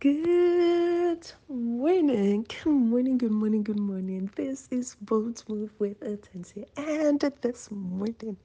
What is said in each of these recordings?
Good morning, good morning, good morning, good morning. This is Bold Move with Attention, and this morning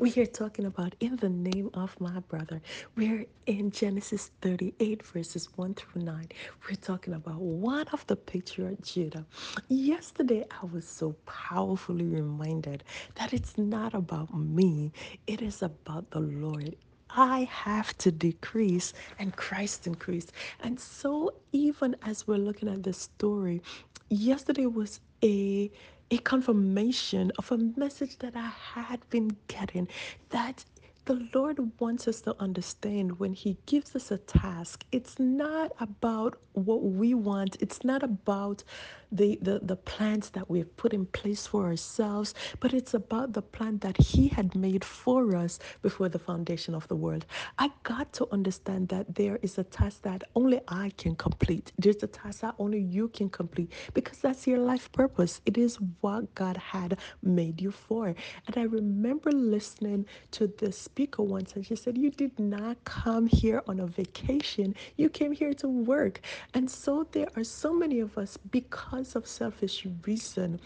we are talking about in the name of my brother. We're in Genesis 38, verses 1 through 9. We're talking about one of the patriarch Judah. Yesterday, I was so powerfully reminded that it's not about me, it is about the Lord. I have to decrease and Christ increase. And so, even as we're looking at this story, yesterday was a a confirmation of a message that I had been getting that the Lord wants us to understand when He gives us a task, it's not about what we want, it's not about the, the, the plans that we've put in place for ourselves, but it's about the plan that He had made for us before the foundation of the world. I got to understand that there is a task that only I can complete. There's a task that only you can complete because that's your life purpose. It is what God had made you for. And I remember listening to the speaker once, and she said, You did not come here on a vacation, you came here to work. And so there are so many of us, because of selfish reason,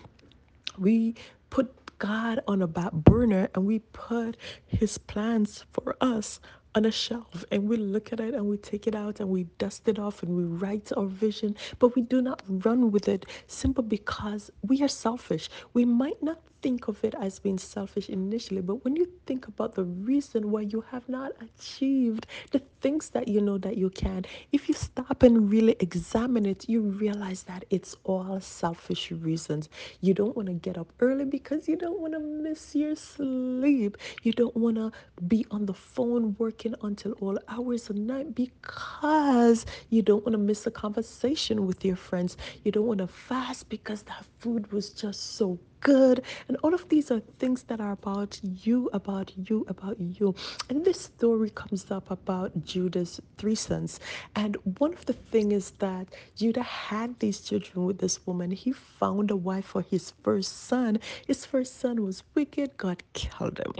we put God on a back burner and we put his plans for us on a shelf and we look at it and we take it out and we dust it off and we write our vision, but we do not run with it simply because we are selfish. We might not think of it as being selfish initially, but when you think about the reason why you have not achieved the things that you know that you can, if you stop and really examine it, you realize that it's all selfish reasons. You don't want to get up early because you don't want to miss your sleep. You don't want to be on the phone working until all hours of night because you don't want to miss a conversation with your friends. You don't want to fast because that food was just so good. And all of these are things that are about you, about you, about you. And this story comes up about Judah's three sons. And one of the things is that Judah had these children with this woman. He found a wife for his first son. His first son was wicked, God killed him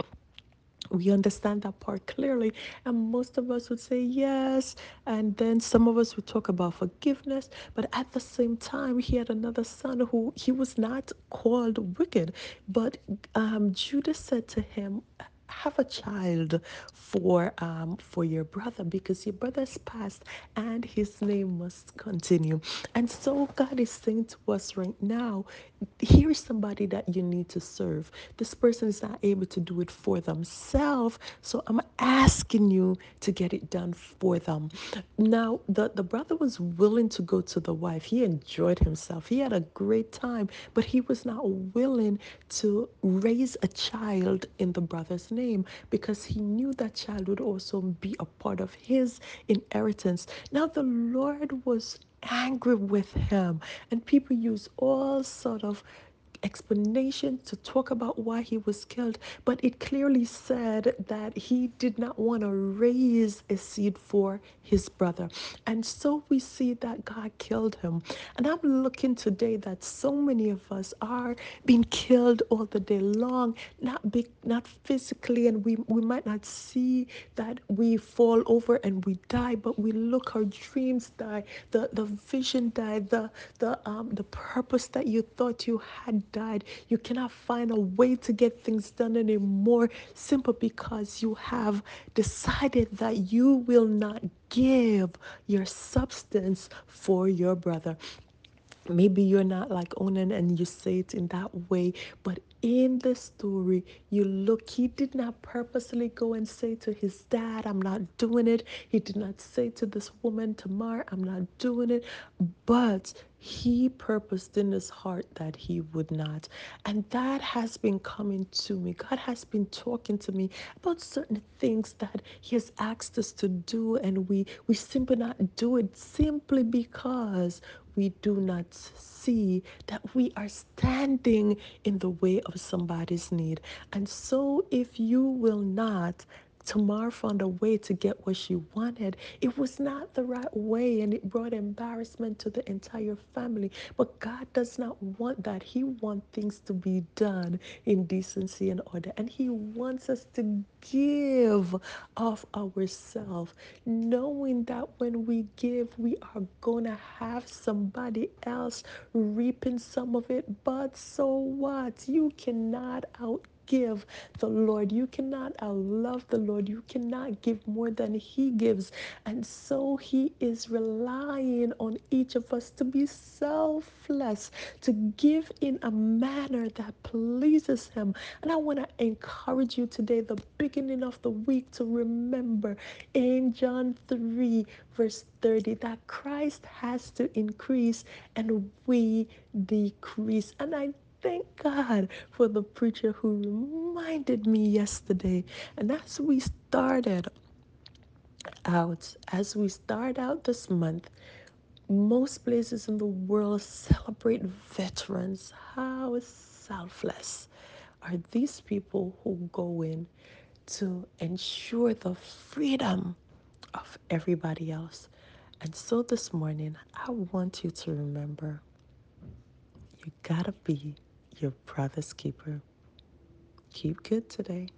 we understand that part clearly and most of us would say yes and then some of us would talk about forgiveness but at the same time he had another son who he was not called wicked but um, judah said to him have a child for um for your brother because your brother's passed and his name must continue. And so god is saying to us right now here's somebody that you need to serve. This person is not able to do it for themselves so i'm asking you to get it done for them. Now the the brother was willing to go to the wife. He enjoyed himself. He had a great time but he was not willing to raise a child in the brother's name because he knew that child would also be a part of his inheritance. Now the Lord was angry with him. And people use all sort of explanation to talk about why he was killed, but it clearly said that he did not want to raise a seed for his brother. And so we see that God killed him. And I'm looking today that so many of us are being killed all the day long, not be, not physically, and we, we might not see that we fall over and we die, but we look, our dreams die, the, the vision died, the the um the purpose that you thought you had died. You cannot find a way to get things done anymore simply because you have decided that you will not give your substance for your brother. Maybe you're not like Onan and you say it in that way, but in the story, you look, he did not purposely go and say to his dad, I'm not doing it. He did not say to this woman, Tamar, I'm not doing it. But he purposed in his heart that he would not. And that has been coming to me. God has been talking to me about certain things that he has asked us to do, and we, we simply not do it simply because we do not see that we are standing in the way of somebody's need. And so, if you will not Tamar found a way to get what she wanted. It was not the right way and it brought embarrassment to the entire family. But God does not want that. He wants things to be done in decency and order. And He wants us to give of ourselves, knowing that when we give, we are going to have somebody else reaping some of it. But so what? You cannot out give the Lord. You cannot outlove the Lord. You cannot give more than He gives. And so He is relying on each of us to be selfless, to give in a manner that pleases Him. And I want to encourage you today, the beginning of the week, to remember in John 3, verse 30, that Christ has to increase and we decrease. And I thank God for the preacher who reminded me yesterday. And as we started out, as we start out this month, most places in the world celebrate veterans. How selfless are these people who go in to ensure the freedom of everybody else? And so this morning, I want you to remember you gotta be your brother's keeper. Keep good today.